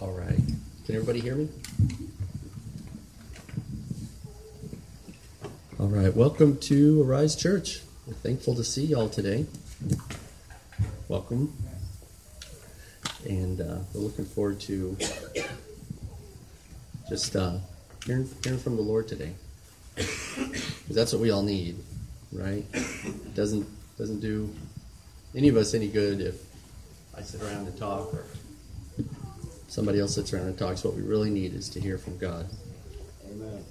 All right. Can everybody hear me? All right. Welcome to Arise Church. We're thankful to see y'all today. Welcome. And uh, we're looking forward to just uh, hearing, hearing from the Lord today. Because that's what we all need, right? It doesn't doesn't do any of us any good if I sit around and talk or somebody else sits around and talks. What we really need is to hear from God. Amen.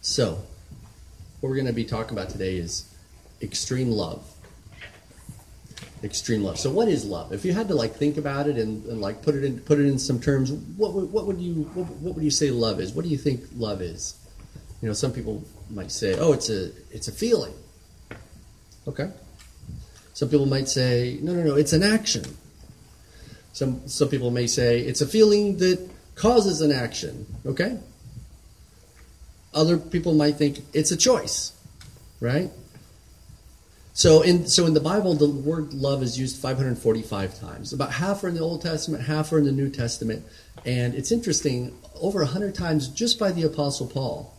So, what we're going to be talking about today is extreme love. Extreme love. So, what is love? If you had to like think about it and, and like put it in put it in some terms, what would, what would you what, what would you say love is? What do you think love is? You know, some people might say, "Oh, it's a it's a feeling." Okay. Some people might say, "No, no, no, it's an action." Some some people may say it's a feeling that causes an action. Okay. Other people might think it's a choice, right? So in so in the Bible, the word love is used 545 times. About half are in the Old Testament, half are in the New Testament, and it's interesting. Over 100 times just by the Apostle Paul,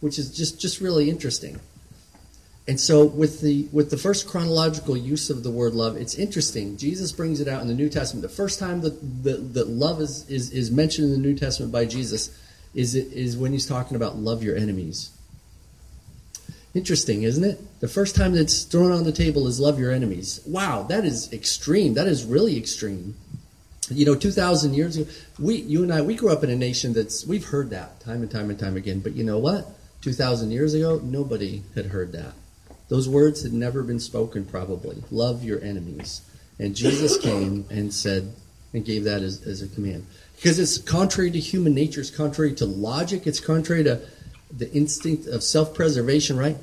which is just just really interesting. And so with the with the first chronological use of the word love, it's interesting. Jesus brings it out in the New Testament. The first time that that, that love is, is is mentioned in the New Testament by Jesus is is when he's talking about love your enemies. Interesting, isn't it? The first time that's thrown on the table is love your enemies. Wow, that is extreme. That is really extreme. You know, 2,000 years ago, we, you and I, we grew up in a nation that's, we've heard that time and time and time again. But you know what? 2,000 years ago, nobody had heard that. Those words had never been spoken, probably. Love your enemies. And Jesus came and said, and gave that as, as a command. Because it's contrary to human nature, it's contrary to logic, it's contrary to the instinct of self preservation, right?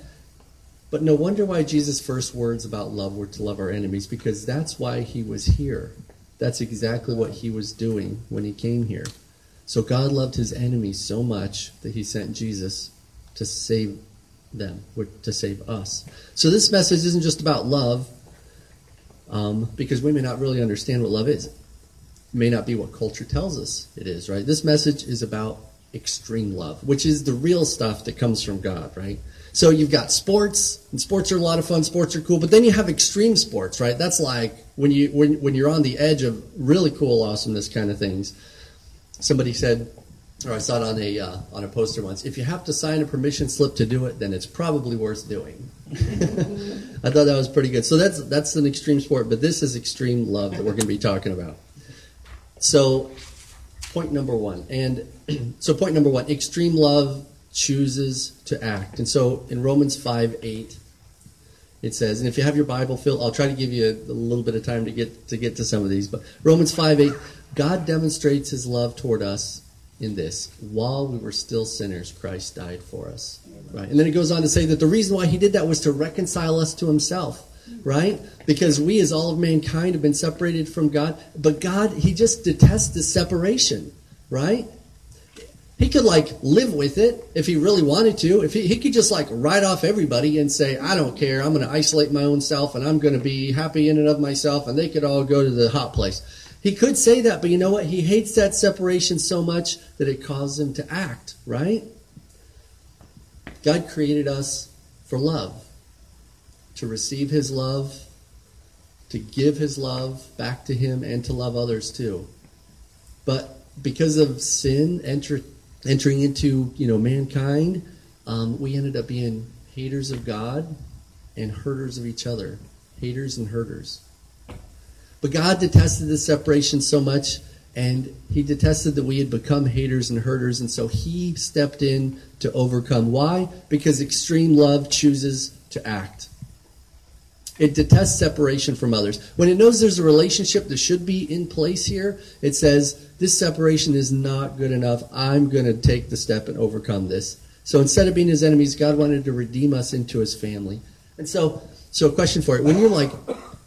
But no wonder why Jesus' first words about love were to love our enemies, because that's why he was here. That's exactly what he was doing when he came here. So God loved his enemies so much that he sent Jesus to save them, to save us. So this message isn't just about love, um, because we may not really understand what love is. It may not be what culture tells us it is, right? This message is about extreme love, which is the real stuff that comes from God, right? So you've got sports, and sports are a lot of fun. Sports are cool, but then you have extreme sports, right? That's like when you when when you're on the edge of really cool awesomeness kind of things. Somebody said, or I saw it on a uh, on a poster once. If you have to sign a permission slip to do it, then it's probably worth doing. I thought that was pretty good. So that's that's an extreme sport, but this is extreme love that we're going to be talking about. So, point number one, and so point number one, extreme love chooses to act. And so in Romans 5 8, it says, and if you have your Bible, Phil, I'll try to give you a, a, little bit of time to get to get to some of these. But Romans 5 8, God demonstrates his love toward us in this. While we were still sinners, Christ died for us. Right. And then it goes on to say that the reason why he did that was to reconcile us to himself. Right? Because we as all of mankind have been separated from God. But God, he just detests the separation. Right? he could like live with it if he really wanted to. If he, he could just like write off everybody and say, I don't care, I'm going to isolate my own self and I'm going to be happy in and of myself and they could all go to the hot place. He could say that, but you know what? He hates that separation so much that it causes him to act, right? God created us for love, to receive his love, to give his love back to him, and to love others too. But because of sin, enter entering into you know mankind, um, we ended up being haters of God and hurters of each other, haters and hurters. But God detested the separation so much, and He detested that we had become haters and hurters, and so He stepped in to overcome. Why? Because extreme love chooses to act. It detests separation from others. When it knows there's a relationship that should be in place here, it says, This separation is not good enough. I'm going to take the step and overcome this. So instead of being his enemies, God wanted to redeem us into his family. And so, so a question for you. When you're like,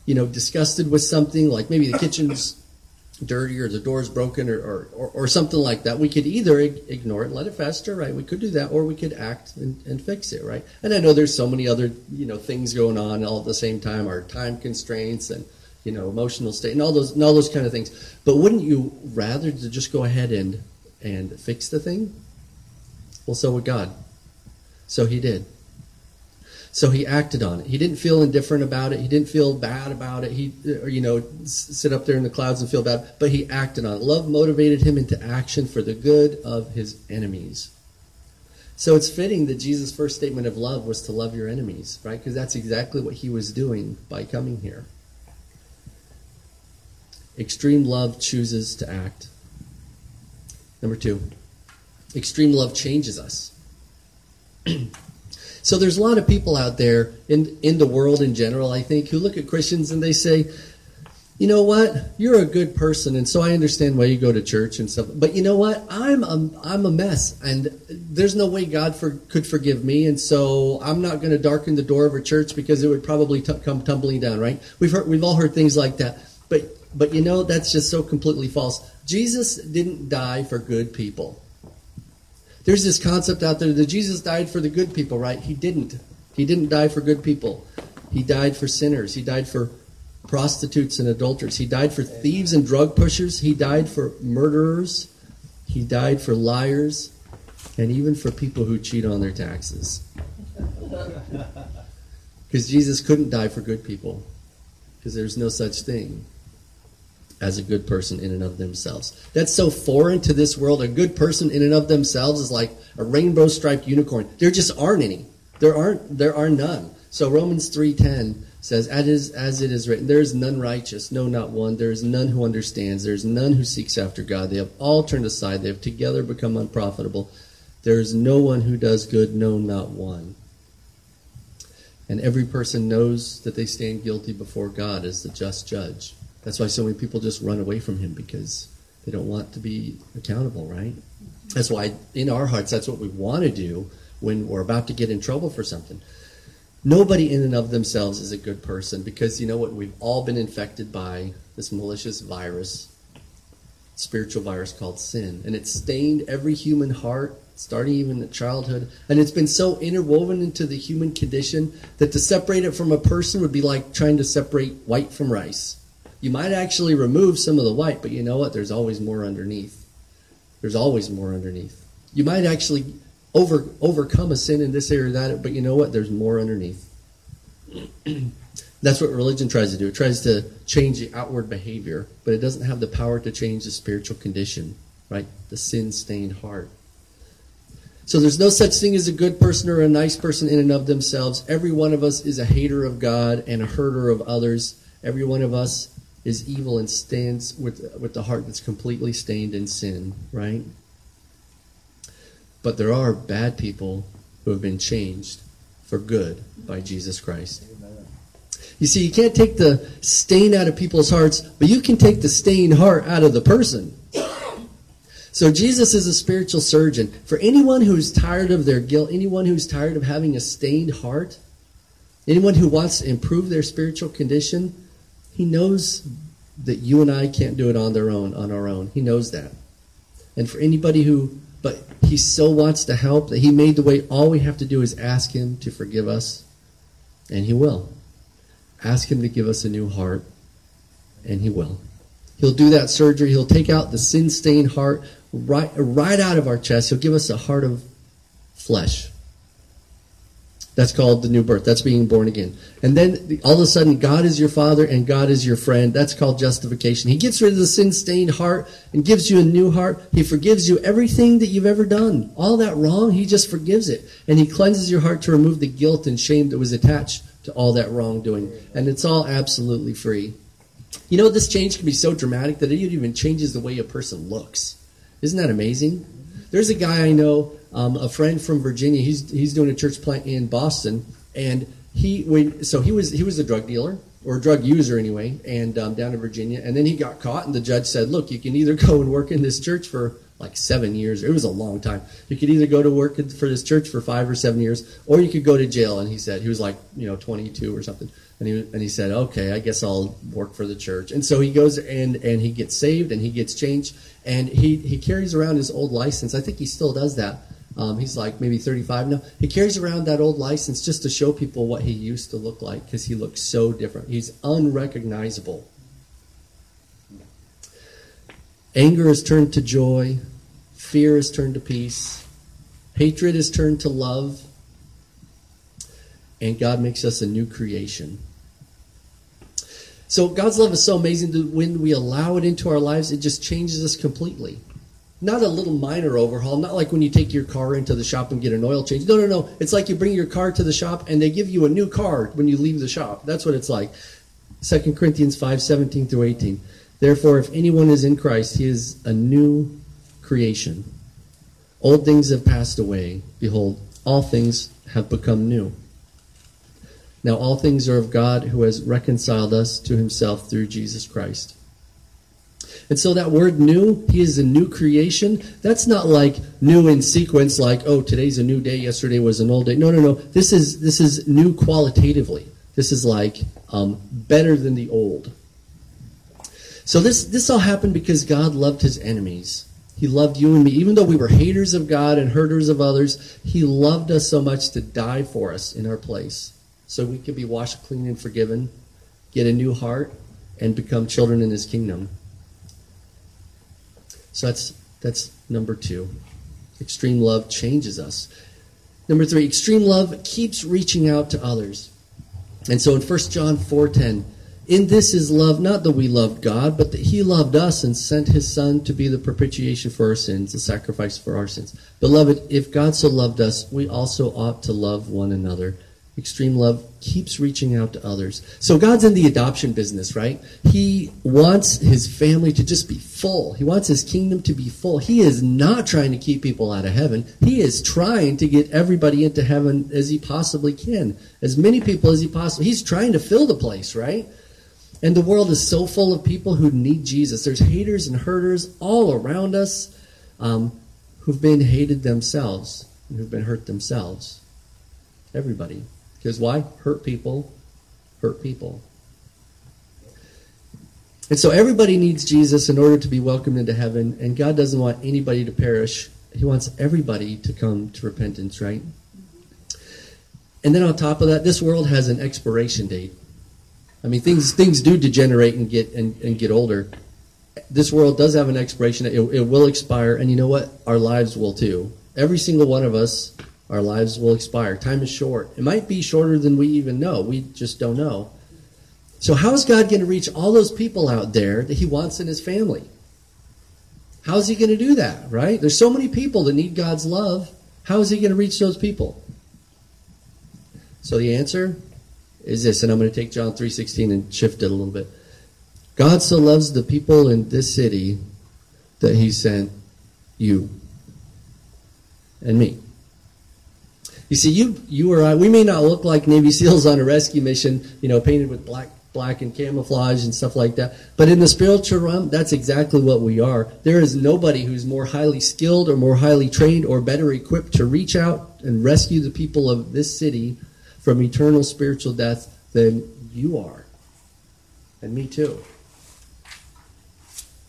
you know, disgusted with something, like maybe the kitchen's dirty or the door's broken or, or, or, or something like that, we could either ignore it and let it fester, right? We could do that, or we could act and, and fix it, right? And I know there's so many other, you know, things going on all at the same time, our time constraints and, you know, emotional state, and all those, and all those kind of things. But wouldn't you rather to just go ahead and and fix the thing? Well, so would God. So He did. So he acted on it. He didn't feel indifferent about it. He didn't feel bad about it. He, or, you know, sit up there in the clouds and feel bad. But he acted on it. Love motivated him into action for the good of his enemies. So it's fitting that Jesus' first statement of love was to love your enemies, right? Because that's exactly what he was doing by coming here. Extreme love chooses to act. Number two, extreme love changes us. So there's a lot of people out there in in the world in general, I think, who look at Christians and they say, you know what, you're a good person, and so I understand why you go to church and stuff. But you know what, I'm a, I'm a mess, and there's no way God for, could forgive me, and so I'm not going to darken the door of a church because it would probably t- come tumbling down. Right? We've heard we've all heard things like that, but but you know that's just so completely false. Jesus didn't die for good people. There's this concept out there that Jesus died for the good people, right? He didn't. He didn't die for good people. He died for sinners. He died for prostitutes and adulterers. He died for thieves and drug pushers. He died for murderers. He died for liars and even for people who cheat on their taxes. Because Jesus couldn't die for good people because there's no such thing as a good person in and of themselves. That's so foreign to this world. A good person in and of themselves is like a rainbow striped unicorn. There just aren't any. There aren't there are none. So Romans 3:10 says as, is, as it is written there is none righteous no not one there is none who understands there is none who seeks after God they have all turned aside they have together become unprofitable there is no one who does good no not one and every person knows that they stand guilty before God as the just judge that's why so many people just run away from him because they don't want to be accountable, right? That's why in our hearts, that's what we want to do when we're about to get in trouble for something. Nobody in and of themselves is a good person because you know what? We've all been infected by this malicious virus, spiritual virus called sin. And it's stained every human heart, starting even at childhood. And it's been so interwoven into the human condition that to separate it from a person would be like trying to separate white from rice. You might actually remove some of the white, but you know what? There's always more underneath. There's always more underneath. You might actually over overcome a sin in this area or that, but you know what? There's more underneath. That's what religion tries to do. It tries to change the outward behavior, but it doesn't have the power to change the spiritual condition, right? The sin stained heart. So there's no such thing as a good person or a nice person in and of themselves. Every one of us is a hater of God and a hurter of others. Every one of us is evil and stands with with the heart that's completely stained in sin, right? But there are bad people who have been changed for good by Jesus Christ. You see, you can't take the stain out of people's hearts, but you can take the stained heart out of the person. So Jesus is a spiritual surgeon. For anyone who's tired of their guilt, anyone who's tired of having a stained heart, anyone who wants to improve their spiritual condition, he knows that you and I can't do it on their own, on our own. He knows that. And for anybody who, but he so wants to help that he made the way. All we have to do is ask him to forgive us, and he will. Ask him to give us a new heart, and he will. He'll do that surgery. He'll take out the sin stained heart right, right out of our chest. He'll give us a heart of flesh. That's called the new birth. That's being born again. And then all of a sudden, God is your father and God is your friend. That's called justification. He gets rid of the sin stained heart and gives you a new heart. He forgives you everything that you've ever done. All that wrong, He just forgives it. And He cleanses your heart to remove the guilt and shame that was attached to all that wrongdoing. And it's all absolutely free. You know, this change can be so dramatic that it even changes the way a person looks. Isn't that amazing? There's a guy I know um, a friend from Virginia. He's he's doing a church plant in Boston, and he when so he was he was a drug dealer or a drug user anyway, and um, down in Virginia, and then he got caught, and the judge said, "Look, you can either go and work in this church for like seven years. It was a long time. You could either go to work for this church for five or seven years, or you could go to jail." And he said he was like you know 22 or something. And he, and he said, okay, I guess I'll work for the church. And so he goes and, and he gets saved and he gets changed. And he, he carries around his old license. I think he still does that Um, he's like maybe 35 now. He carries around that old license just to show people what he used to look like because he looks so different. He's unrecognizable. Anger is turned to joy, fear is turned to peace, hatred is turned to love, and God makes us a new creation. So God's love is so amazing that when we allow it into our lives, it just changes us completely. Not a little minor overhaul, not like when you take your car into the shop and get an oil change. No, no, no. It's like you bring your car to the shop and they give you a new car when you leave the shop. That's what it's like. 2 Corinthians 5 17 through 18. Therefore, if anyone is in Christ, he is a new creation. Old things have passed away. Behold, all things have become new. Now all things are of God who has reconciled us to himself through Jesus Christ. And so that word new, he is a new creation. That's not like new in sequence, like, oh, today's a new day, yesterday was an old day. No, no, no. This is this is new qualitatively. This is like um, better than the old. So this this all happened because God loved his enemies. He loved you and me. Even though we were haters of God and hurters of others, he loved us so much to die for us in our place so we could be washed clean and forgiven, get a new heart, and become children in his kingdom. So that's that's number two. Extreme love changes us. Number three, extreme love keeps reaching out to others. And so in 1 John 4:10, in this is love, not that we loved God, but that He loved us and sent His Son to be the propitiation for our sins, the sacrifice for our sins. Beloved, if God so loved us, we also ought to love one another. Extreme love keeps reaching out to others. So God's in the adoption business, right? He wants his family to just be full. He wants his kingdom to be full. He is not trying to keep people out of heaven. He is trying to get everybody into heaven as he possibly can. As many people as he possibly. He's trying to fill the place, right? And the world is so full of people who need Jesus. There's haters and hurters all around us um, who've been hated themselves and who've been hurt themselves. Everybody. Because why? Hurt people hurt people. And so everybody needs Jesus in order to be welcomed into heaven, and God doesn't want anybody to perish. He wants everybody to come to repentance, right? And then on top of that, this world has an expiration date. I mean, things things do degenerate and get and, and get older. This world does have an expiration. It, it will expire, and you know what? Our lives will too. Every single one of us our lives will expire. Time is short. It might be shorter than we even know. We just don't know. So, how is God going to reach all those people out there that He wants in His family? How is He going to do that, right? There's so many people that need God's love. How is He going to reach those people? So, the answer is this, and I'm going to take John 3.16 and shift it a little bit. God so loves the people in this city that He sent you and me. You see, you you or I, we may not look like Navy SEALs on a rescue mission, you know, painted with black black and camouflage and stuff like that. But in the spiritual realm, that's exactly what we are. There is nobody who's more highly skilled or more highly trained or better equipped to reach out and rescue the people of this city from eternal spiritual death than you are. And me too.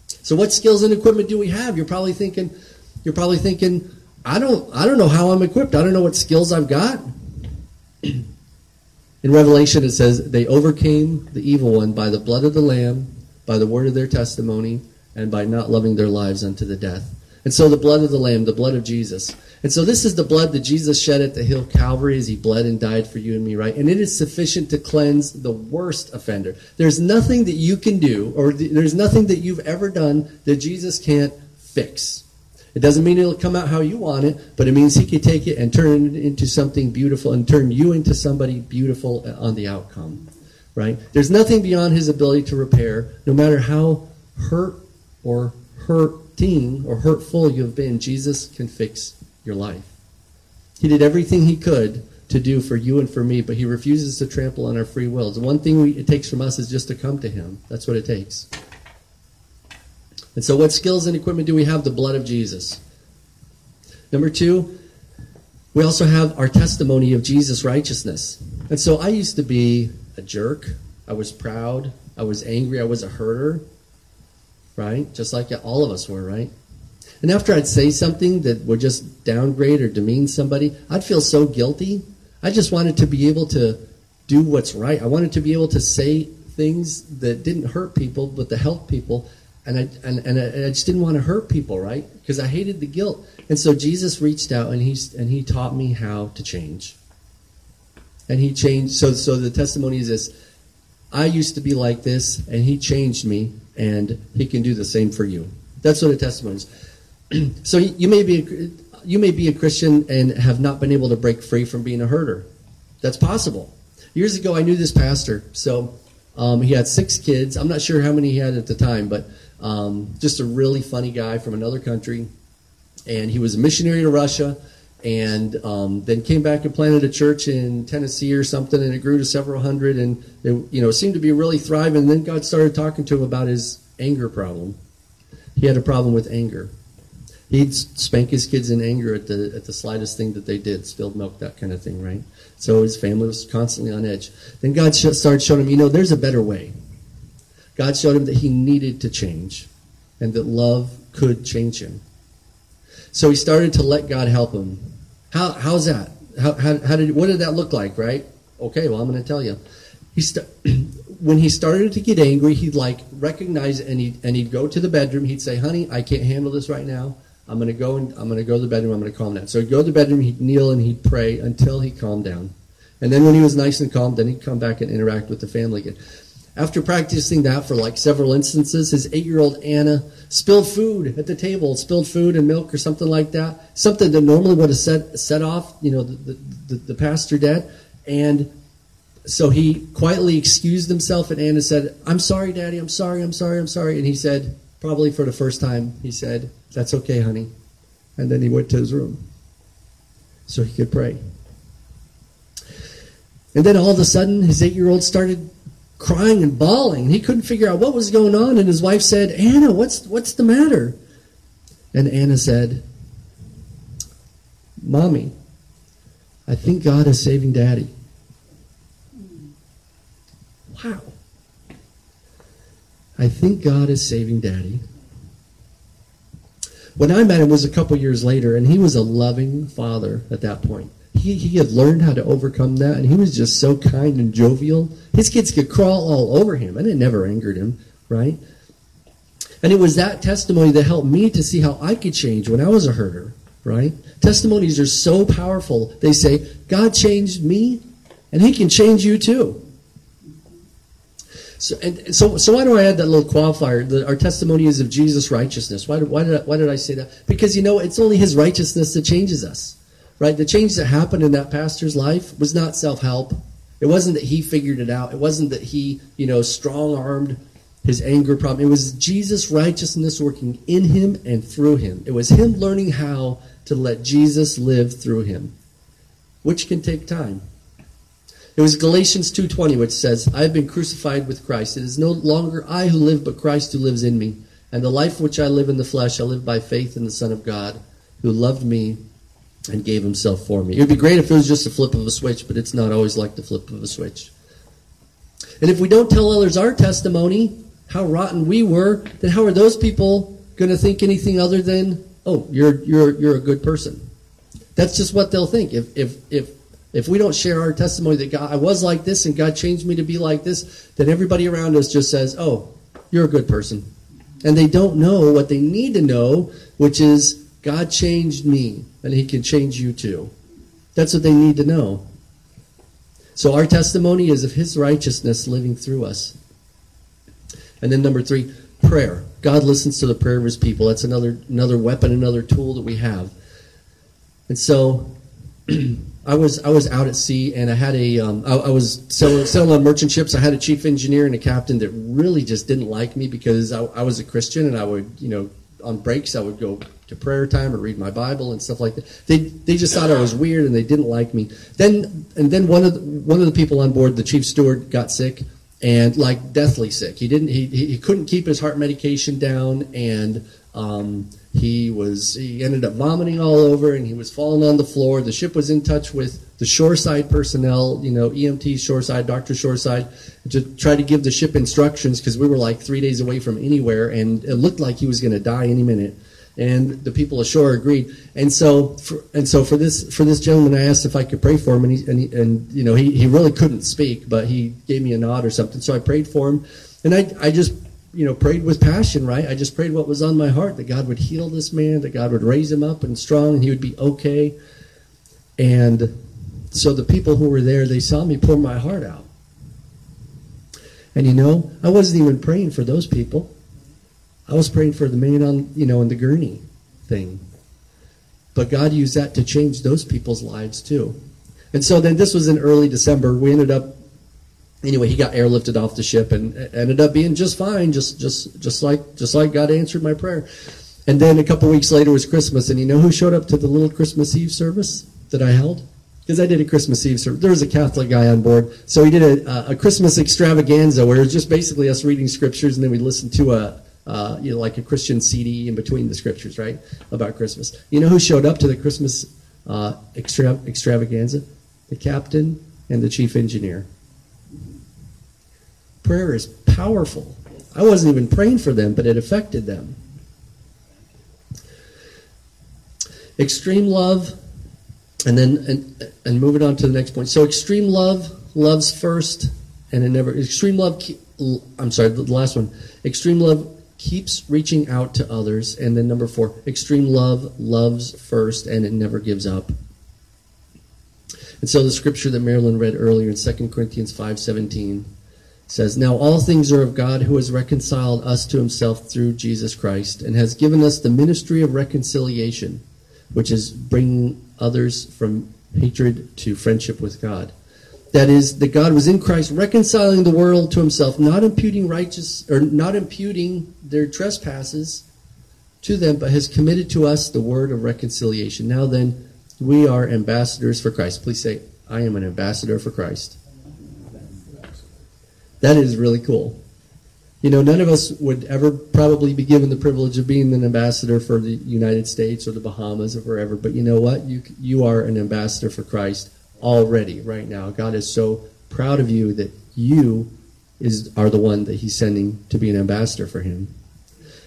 So what skills and equipment do we have? You're probably thinking you're probably thinking I don't I don't know how I'm equipped. I don't know what skills I've got. In Revelation it says they overcame the evil one by the blood of the lamb, by the word of their testimony, and by not loving their lives unto the death. And so the blood of the lamb, the blood of Jesus. And so this is the blood that Jesus shed at the hill Calvary as he bled and died for you and me, right? And it is sufficient to cleanse the worst offender. There's nothing that you can do or there's nothing that you've ever done that Jesus can't fix. It doesn't mean it'll come out how you want it, but it means he can take it and turn it into something beautiful and turn you into somebody beautiful on the outcome. Right? There's nothing beyond his ability to repair, no matter how hurt or hurting or hurtful you've been, Jesus can fix your life. He did everything he could to do for you and for me, but he refuses to trample on our free will. The one thing we, it takes from us is just to come to him. That's what it takes. And so, what skills and equipment do we have? The blood of Jesus. Number two, we also have our testimony of Jesus' righteousness. And so, I used to be a jerk. I was proud. I was angry. I was a hurter. Right? Just like all of us were, right? And after I'd say something that would just downgrade or demean somebody, I'd feel so guilty. I just wanted to be able to do what's right. I wanted to be able to say things that didn't hurt people, but to help people. And I, and, and I, I just didn't want to hurt people, right? Because I hated the guilt. And so Jesus reached out and, he's, and he taught me how to change. And he changed. So, so the testimony is this I used to be like this, and he changed me, and he can do the same for you. That's what a testimony is. so you may be a, you may be a Christian and have not been able to break free from being a hurter. That's possible. Years ago, I knew this pastor. So um, he had six kids. I'm not sure how many he had at the time, but um, just a really funny guy from another country. And he was a missionary to Russia and um, then came back and planted a church in Tennessee or something, and it grew to several hundred, and it, you know seemed to be really thriving. And then God started talking to him about his anger problem. He had a problem with anger. He'd spank his kids in anger at the at the slightest thing that they did, spilled milk, that kind of thing, right? So his family was constantly on edge. Then God started showing him, you know, there's a better way. God showed him that he needed to change, and that love could change him. So he started to let God help him how, how's that? How, how, how did, what did that look like, right? Okay, well, I'm going to tell you. He st- when he started to get angry, he'd like recognize and he'd, and he'd go to the bedroom. He'd say, honey, I can't handle this right now. I'm going to go and I'm going to go to the bedroom. I'm going to calm down. So he'd go to the bedroom, he'd kneel and he'd pray until he calmed down. And then when he was nice and calm, then he'd come back and interact with the family again. After practicing that for like several instances, his eight year old Anna spilled food at the table, spilled food and milk or something like that. Something that normally would have set, set off, you know, the, the, the pastor dad. And so he quietly excused himself, and Anna said, I'm sorry, Daddy, I'm sorry, I'm sorry, I'm sorry. And he said, probably for the first time, he said, That's okay, honey. And then he went to his room so he could pray. And then all of a sudden, his eight year old started crying and bawling. He couldn't figure out what was going on, and his wife said, Anna, what's, what's the matter? And Anna said, Mommy, I think God is saving Daddy. Wow. I think God is saving Daddy. When I met him was a couple years later, and he was a loving father at that point he, he had learned how to overcome that, and he was just so kind and jovial. His kids could crawl all over him, and it never angered him, right? And it was that testimony that helped me to see how I could change when I was a hurter, right? Testimonies are so powerful. They say, God changed me, and he can change you too. So, and so, so why do I add that little qualifier? The, our testimony is of Jesus' righteousness. Why, why, did I, why did I say that? Because, you know, it's only his righteousness that changes us right? The change that happened in that pastor's life was not self help. It wasn't that he figured it out. It wasn't that he, you know, strong armed his anger problem. It was Jesus' righteousness working in him and through him. It was him learning how to let Jesus live through him, which can take time. It was Galatians 2:20 which says, "I have been crucified with Christ. It is no longer I who live, but Christ who lives in me. And the life which I live in the flesh, I live by faith in the Son of God, who loved me and gave himself for me. It would be great if it was just a flip of a switch, but it's not always like the flip of a switch. And if we don't tell others our testimony, how rotten we were, then how are those people going to think anything other than, oh, you're you're you're a good person? That's just what they'll think. If if if if we don't share our testimony that God I was like this and God changed me to be like this, then everybody around us just says, "Oh, you're a good person." And they don't know what they need to know, which is God changed me, and He can change you too. That's what they need to know. So our testimony is of His righteousness living through us. And then number three, prayer. God listens to the prayer of His people. That's another another weapon, another tool that we have. And so, I was I was out at sea, and I had a um, I, I was sailing, sailing on merchant ships. I had a chief engineer and a captain that really just didn't like me because I, I was a Christian, and I would you know on breaks I would go to prayer time or read my Bible and stuff like that. They they just thought I was weird and they didn't like me. Then and then one of the, one of the people on board, the chief steward, got sick and like deathly sick. He didn't he he couldn't keep his heart medication down and um, he was he ended up vomiting all over and he was falling on the floor. The ship was in touch with the shoreside personnel, you know, EMT shoreside, Doctor shoreside, to try to give the ship instructions because we were like three days away from anywhere and it looked like he was going to die any minute. And the people ashore agreed. And so, for, and so for this for this gentleman, I asked if I could pray for him, and he and, he, and you know he, he really couldn't speak, but he gave me a nod or something. So I prayed for him, and I I just you know prayed with passion, right? I just prayed what was on my heart that God would heal this man, that God would raise him up and strong, and he would be okay. And so the people who were there, they saw me pour my heart out. And you know, I wasn't even praying for those people. I was praying for the man on, you know, in the gurney thing. But God used that to change those people's lives too. And so then this was in early December. We ended up anyway, he got airlifted off the ship and ended up being just fine, just just just like just like God answered my prayer. And then a couple weeks later was Christmas, and you know who showed up to the little Christmas Eve service that I held? Because I did a Christmas Eve service. There was a Catholic guy on board, so he did a, a Christmas extravaganza where it was just basically us reading scriptures, and then we listened to a uh, you know, like a Christian CD in between the scriptures, right, about Christmas. You know who showed up to the Christmas uh, extra- extravaganza? The captain and the chief engineer. Prayer is powerful. I wasn't even praying for them, but it affected them. Extreme love, and then and, and moving on to the next point. So extreme love loves first, and it never. Extreme love. I'm sorry, the last one. Extreme love keeps reaching out to others. And then number four, extreme love loves first and it never gives up. And so the scripture that Marilyn read earlier in 2 Corinthians 5:17 says, "Now all things are of God who has reconciled us to himself through Jesus Christ and has given us the ministry of reconciliation, which is bringing others from hatred to friendship with God." That is, that God was in Christ reconciling the world to himself, not imputing righteous or not imputing their trespasses to them, but has committed to us the word of reconciliation. Now then, we are ambassadors for Christ. Please say, I am an ambassador for Christ. That is really cool. You know, none of us would ever probably be given the privilege of being an ambassador for the United States or the Bahamas or wherever, but you know what? You, you are an ambassador for Christ already right now. God is so proud of you that you is are the one that he's sending to be an ambassador for him.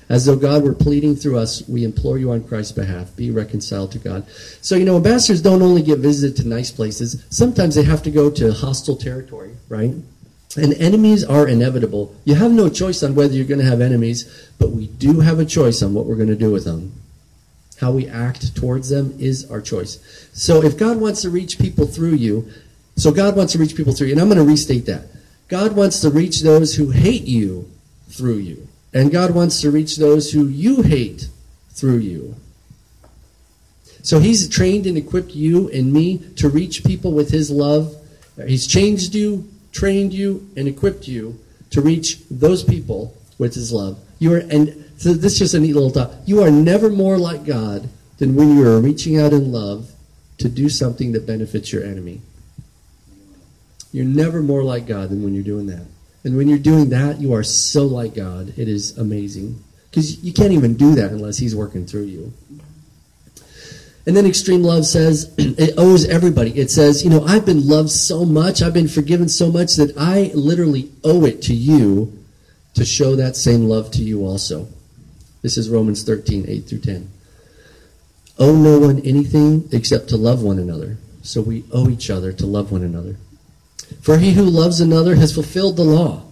As though God were pleading through us, we implore you on Christ's behalf, be reconciled to God. So, you know, ambassadors don't only get visited to nice places, sometimes they have to go to hostile territory, right? And enemies are inevitable. You have no choice on whether you're going to have enemies, but we do have a choice on what we're going to do with them. How we act towards them is our choice. So if God wants to reach people through you, so God wants to reach people through you, and I'm going to restate that. God wants to reach those who hate you through you. And God wants to reach those who you hate through you. So he's trained and equipped you and me to reach people with his love. He's changed you, trained you, and equipped you to reach those people with his love. You are and so this is just a neat little thought. You are never more like God than when you are reaching out in love to do something that benefits your enemy. You're never more like God than when you're doing that. And when you're doing that, you are so like God. It is amazing. Because you can't even do that unless He's working through you. And then extreme love says it owes everybody. It says, you know, I've been loved so much, I've been forgiven so much that I literally owe it to you to show that same love to you also. This is Romans 13, 8 through 10. Owe no one anything except to love one another. So we owe each other to love one another. For he who loves another has fulfilled the law.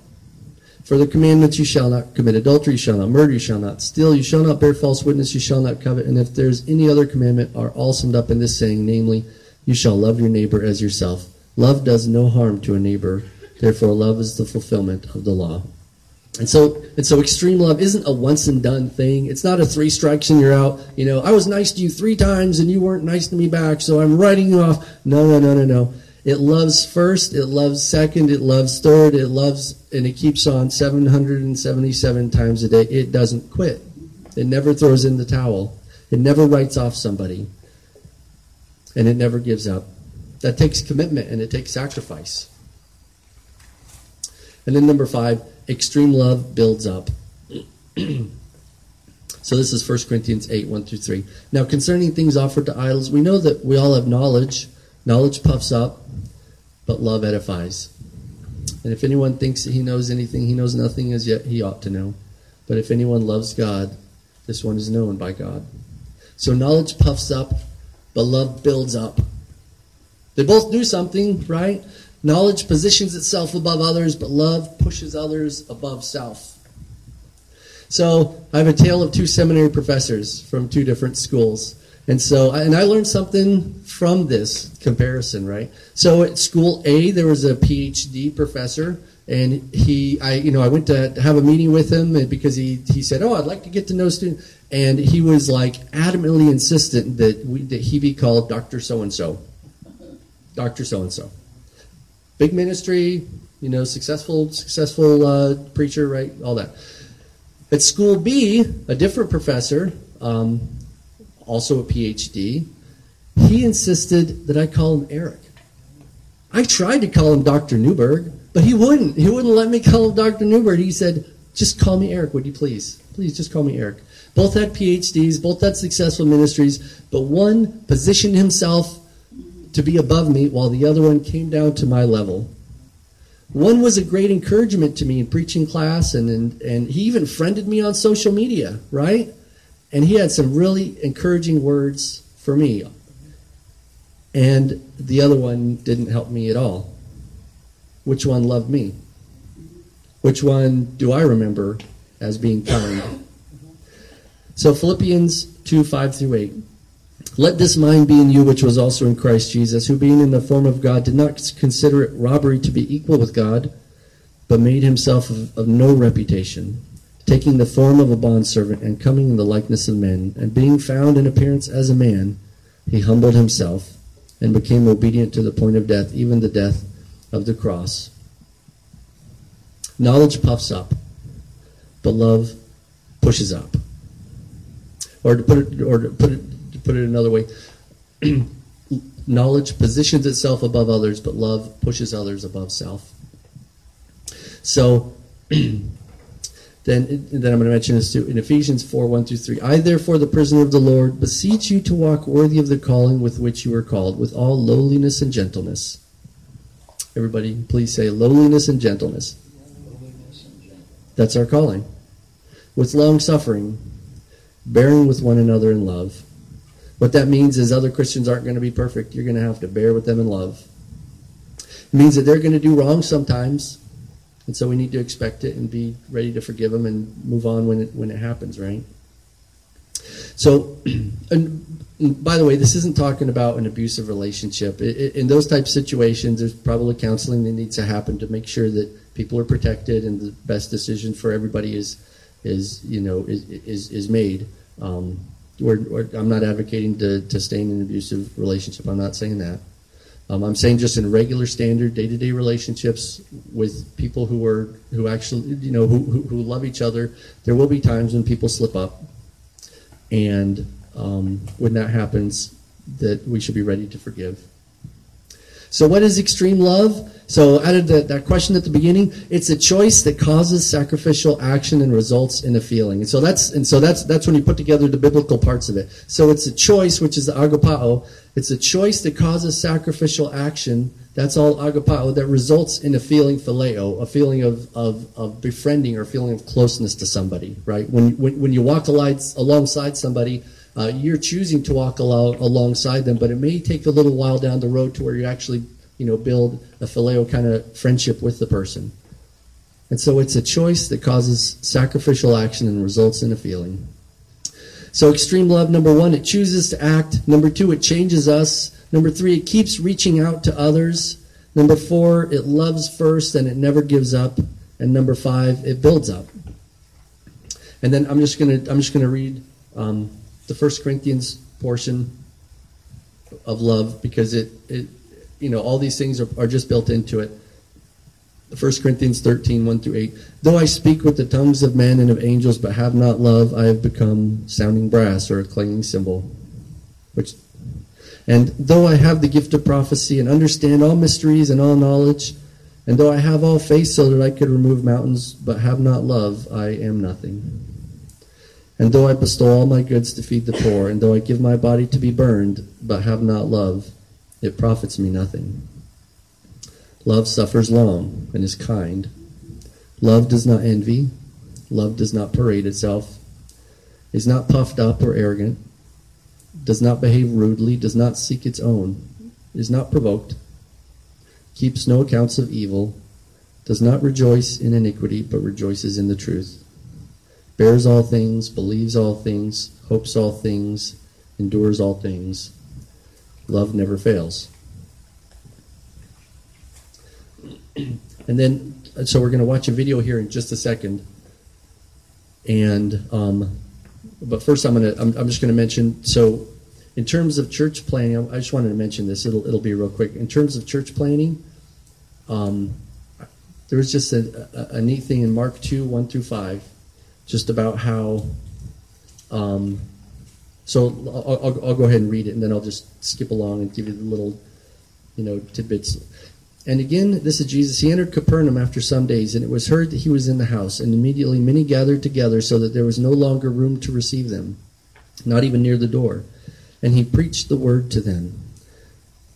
For the commandments you shall not commit adultery, you shall not murder, you shall not steal, you shall not bear false witness, you shall not covet, and if there's any other commandment are all summed up in this saying, namely, you shall love your neighbor as yourself. Love does no harm to a neighbor, therefore love is the fulfillment of the law. And so, and so extreme love isn't a once and done thing. It's not a three strikes and you're out. You know, I was nice to you three times and you weren't nice to me back, so I'm writing you off. No, no, no, no, no. It loves first, it loves second, it loves third, it loves, and it keeps on 777 times a day. It doesn't quit. It never throws in the towel. It never writes off somebody. And it never gives up. That takes commitment and it takes sacrifice. And then number five, extreme love builds up. so this is 1 Corinthians 8, 1 through 3. Now, concerning things offered to idols, we know that we all have knowledge. Knowledge puffs up, but love edifies. And if anyone thinks that he knows anything, he knows nothing as yet he ought to know. But if anyone loves God, This one is known by God. So knowledge puffs up, but love builds up. They both do something, right? Knowledge positions itself above others, but love pushes others above self. So I have a tale of two seminary professors from two different schools. And so, and I learned something from this comparison, right? So at school A, there was a PhD professor, and he, I, you know, I went to have a meeting with him because he, he said, "Oh, I'd like to get to know students," and he was like adamantly insistent that we, that he be called Doctor So and So, Doctor So and So, big ministry, you know, successful, successful uh, preacher, right? All that. At school B, a different professor, um, also a PhD, he insisted that I call him Eric. I tried to call him Dr. Newberg, but he wouldn't. He wouldn't let me call him Dr. Newberg. He said, just call me Eric, would you please? Please just call me Eric. Both had PhDs, both had successful ministries, but one positioned himself to be above me while the other one came down to my level. One was a great encouragement to me in preaching class, and, and, and he even friended me on social media, right? And he had some really encouraging words for me. And the other one didn't help me at all. Which one loved me? Which one do I remember as being kind? So Philippians 2 5 through 8. Let this mind be in you, which was also in Christ Jesus, who being in the form of God did not consider it robbery to be equal with God, but made himself of, of no reputation taking the form of a bondservant and coming in the likeness of men, and being found in appearance as a man, he humbled himself and became obedient to the point of death, even the death of the cross. Knowledge puffs up, but love pushes up. Or to put it, or to put it, put it another way, knowledge positions itself above others, but love pushes others above self. So then, then I'm going to mention this too in Ephesians 4 1 through 3. I, therefore, the prisoner of the Lord, beseech you to walk worthy of the calling with which you are called, with all lowliness and gentleness. Everybody, please say lowliness and gentleness. That's our calling. With long suffering, bearing with one another in love. What that means is other Christians aren't going to be perfect. You're going to have to bear with them in love. It means that they're going to do wrong sometimes. And so we need to expect it and be ready to forgive them and move on when it when it happens, right? So, and by the way, this isn't talking about an abusive relationship. In those type of situations, there's probably counseling that needs to happen to make sure that people are protected and the best decision for everybody is is you know is is, is made. Um, we're, we're, I'm not advocating to, to stay in an abusive relationship. I'm not saying that. Um, I'm saying just in regular, standard, day-to-day relationships with people who are who actually you know who, who, who love each other, there will be times when people slip up, and um, when that happens, that we should be ready to forgive. So, what is extreme love? So, out of the, that question at the beginning, it's a choice that causes sacrificial action and results in a feeling. And so that's and so that's that's when you put together the biblical parts of it. So, it's a choice, which is the agapao. It's a choice that causes sacrificial action. That's all agapao that results in a feeling phileo, a feeling of, of, of befriending or feeling of closeness to somebody. Right when when, when you walk alongside somebody uh, you're choosing to walk along, alongside them, but it may take a little while down the road to where you actually, you know, build a phileo kind of friendship with the person. And so it's a choice that causes sacrificial action and results in a feeling. So extreme love, number one, it chooses to act. Number two, it changes us. Number three, it keeps reaching out to others. Number four, it loves first and it never gives up. And number five, it builds up. And then I'm just gonna I'm just gonna read um, the First Corinthians portion of love because it, it you know, all these things are, are just built into it. 1 Corinthians 13, 1 through 8. Though I speak with the tongues of men and of angels, but have not love, I have become sounding brass or a clanging cymbal. Which, and though I have the gift of prophecy and understand all mysteries and all knowledge, and though I have all faith so that I could remove mountains, but have not love, I am nothing. And though I bestow all my goods to feed the poor, and though I give my body to be burned, but have not love, it profits me nothing. Love suffers long and is kind. Love does not envy. Love does not parade itself. is not puffed up or arrogant, does not behave rudely, does not seek its own, is not provoked, keeps no accounts of evil, does not rejoice in iniquity, but rejoices in the truth, bears all things, believes all things, hopes all things, endures all things. Love never fails. and then, so we're going to watch a video here in just a second. And, um, but first, I'm going to, I'm, I'm just going to mention, so in terms of church planning, I just wanted to mention this. It'll, it'll be real quick. In terms of church planning, um, there was just a, a, a, neat thing in Mark 2, 1 through 5, just about how, um, so I'll, I'll, I'll, go ahead and read it, and then I'll just skip along and give you the little, you know, tidbits. And again, this is Jesus. He entered Capernaum after some days, and it was heard that he was in the house. And immediately many gathered together, so that there was no longer room to receive them, not even near the door. And he preached the word to them.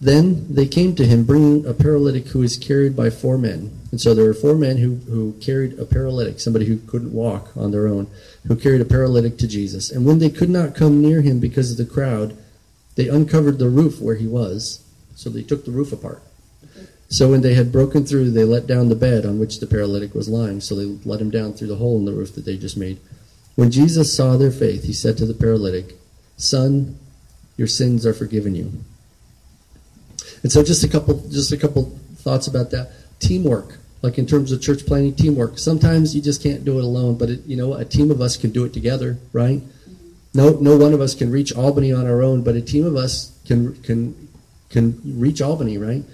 Then they came to him, bringing a paralytic who was carried by four men. And so there were four men who, who carried a paralytic, somebody who couldn't walk on their own, who carried a paralytic to Jesus. And when they could not come near him because of the crowd, they uncovered the roof where he was. So they took the roof apart. So when they had broken through, they let down the bed on which the paralytic was lying. So they let him down through the hole in the roof that they just made. When Jesus saw their faith, he said to the paralytic, Son, your sins are forgiven you. And so just a couple just a couple thoughts about that. Teamwork, like in terms of church planning, teamwork. Sometimes you just can't do it alone, but it, you know, a team of us can do it together, right? No no one of us can reach Albany on our own, but a team of us can can can reach Albany, right?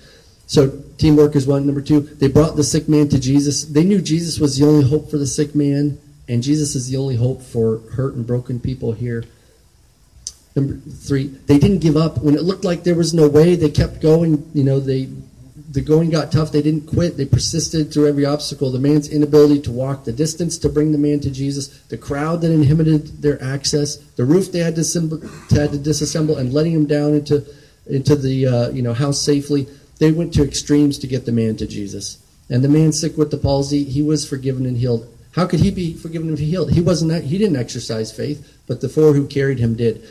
So teamwork is one. Number two, they brought the sick man to Jesus. They knew Jesus was the only hope for the sick man, and Jesus is the only hope for hurt and broken people here. Number three, they didn't give up when it looked like there was no way. They kept going. You know, they the going got tough. They didn't quit. They persisted through every obstacle. The man's inability to walk the distance to bring the man to Jesus, the crowd that inhibited their access, the roof they had to, had to disassemble, and letting him down into into the uh, you know house safely they went to extremes to get the man to Jesus. And the man sick with the palsy, he was forgiven and healed. How could he be forgiven and healed? He wasn't. He didn't exercise faith, but the four who carried him did.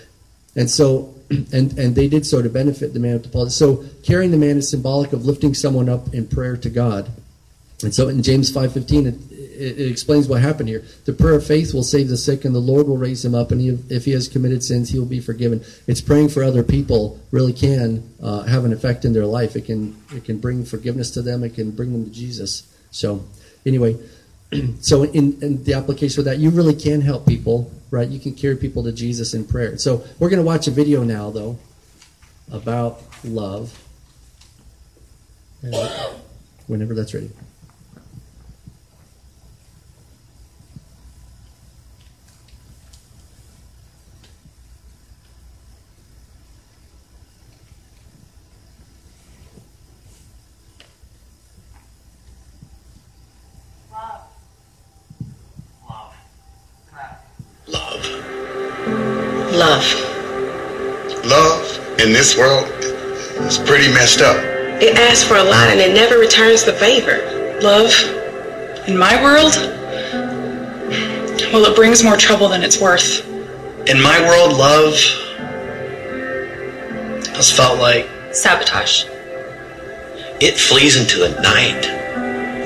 And so, and and they did so to benefit the man with the palsy. So carrying the man is symbolic of lifting someone up in prayer to God. And so in James five fifteen, it, it, it, explains what happened here. The prayer of faith will save the sick, and the Lord will raise him up. And he, if he has committed sins, he will be forgiven. It's praying for other people really can uh, have an effect in their life. It can it can bring forgiveness to them. It can bring them to Jesus. So anyway, so in, in the application of that, you really can help people, right? You can carry people to Jesus in prayer. So we're going to watch a video now, though, about love. Whenever that's ready. Love. Love in this world is pretty messed up. It asks for a lot and it never returns the favor. Love in my world? Well, it brings more trouble than it's worth. In my world, love has felt like sabotage. It flees into the night.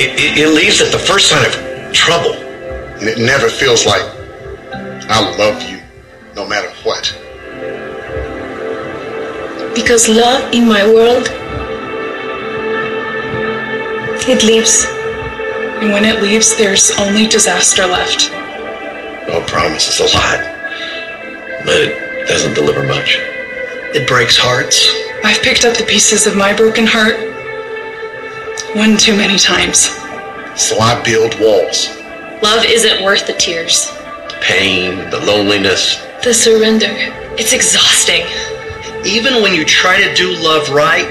It, it, it leaves at the first sign of trouble. And it never feels like I love you no matter what. Because love in my world, it leaves. And when it leaves, there's only disaster left. Well, promises a lot, but it doesn't deliver much. It breaks hearts. I've picked up the pieces of my broken heart one too many times. So I build walls. Love isn't worth the tears. The pain, the loneliness. The surrender. It's exhausting. Even when you try to do love right,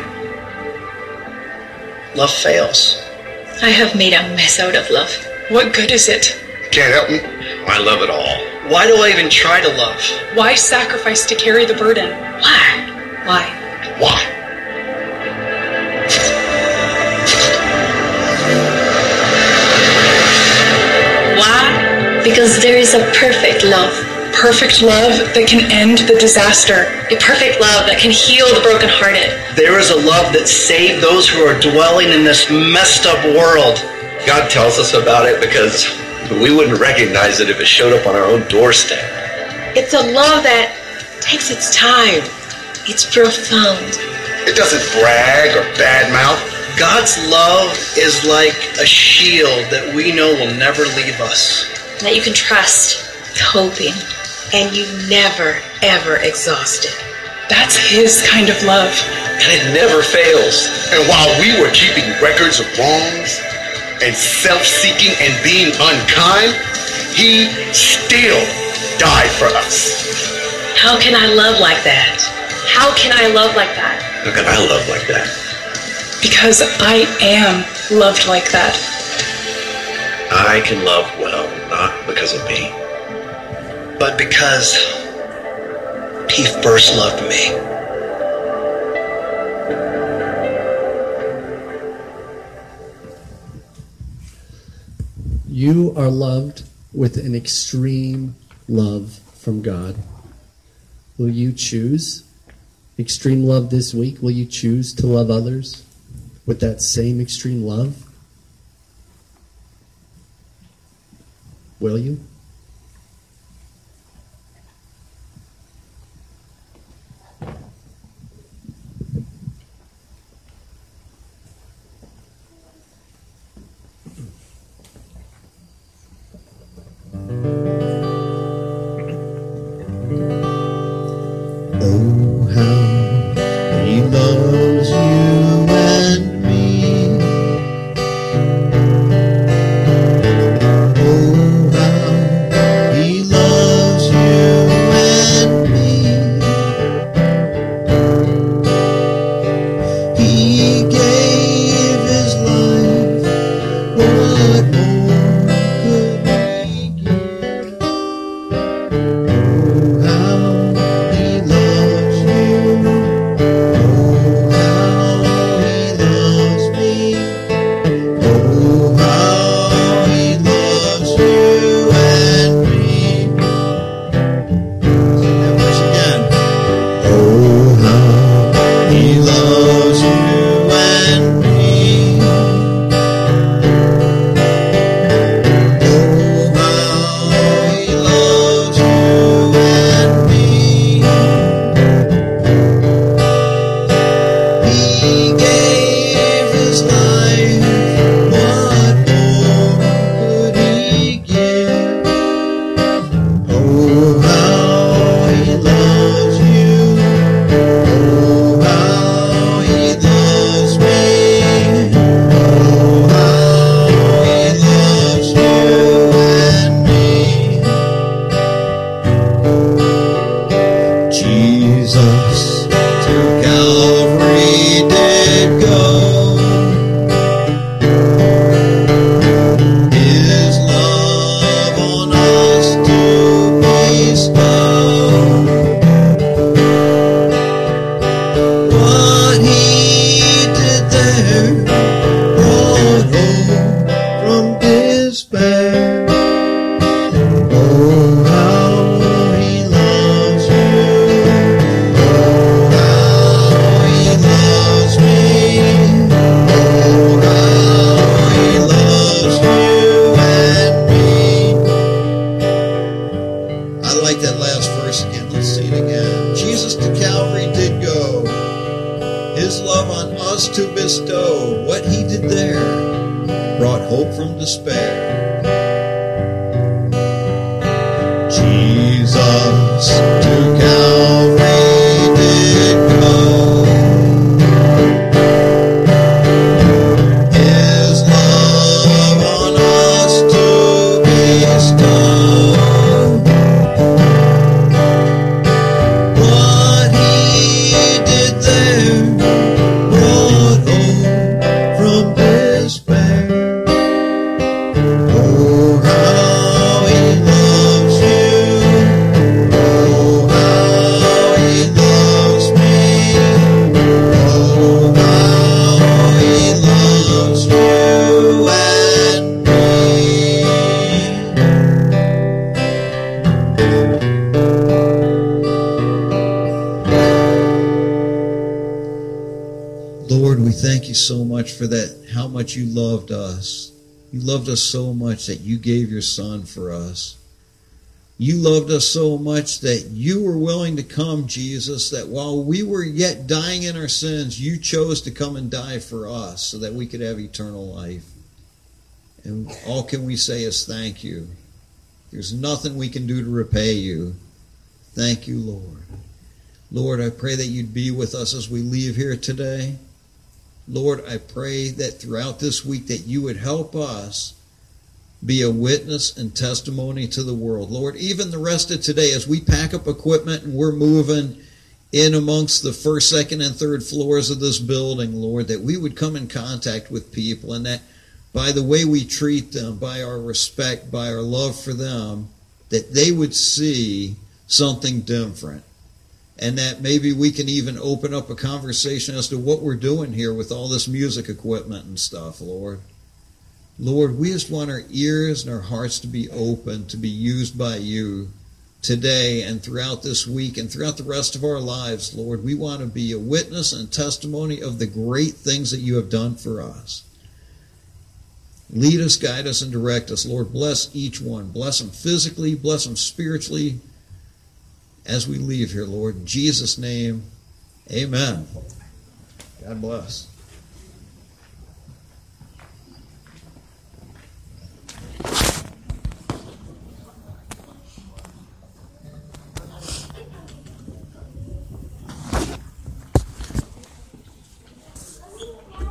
love fails. I have made a mess out of love. What good is it? Can't help me. I love it all. Why do I even try to love? Why sacrifice to carry the burden? Why? Why? Why? Why? Because there is a perfect love perfect love that can end the disaster. A perfect love that can heal the brokenhearted. There is a love that saved those who are dwelling in this messed up world. God tells us about it because we wouldn't recognize it if it showed up on our own doorstep. It's a love that takes its time. It's profound. It doesn't brag or badmouth. God's love is like a shield that we know will never leave us. That you can trust. Hoping. And you never, ever exhaust it. That's his kind of love. And it never fails. And while we were keeping records of wrongs and self-seeking and being unkind, he still died for us. How can I love like that? How can I love like that? How can I love like that? Because I am loved like that. I can love well, not because of me. But because he first loved me. You are loved with an extreme love from God. Will you choose extreme love this week? Will you choose to love others with that same extreme love? Will you? Oh, You loved us so much that you gave your son for us. You loved us so much that you were willing to come, Jesus, that while we were yet dying in our sins, you chose to come and die for us so that we could have eternal life. And all can we say is thank you. There's nothing we can do to repay you. Thank you, Lord. Lord, I pray that you'd be with us as we leave here today. Lord, I pray that throughout this week that you would help us be a witness and testimony to the world. Lord, even the rest of today, as we pack up equipment and we're moving in amongst the first, second, and third floors of this building, Lord, that we would come in contact with people and that by the way we treat them, by our respect, by our love for them, that they would see something different. And that maybe we can even open up a conversation as to what we're doing here with all this music equipment and stuff, Lord. Lord, we just want our ears and our hearts to be open, to be used by you today and throughout this week and throughout the rest of our lives, Lord. We want to be a witness and testimony of the great things that you have done for us. Lead us, guide us, and direct us. Lord, bless each one. Bless them physically, bless them spiritually as we leave here, Lord. In Jesus' name, amen. God bless.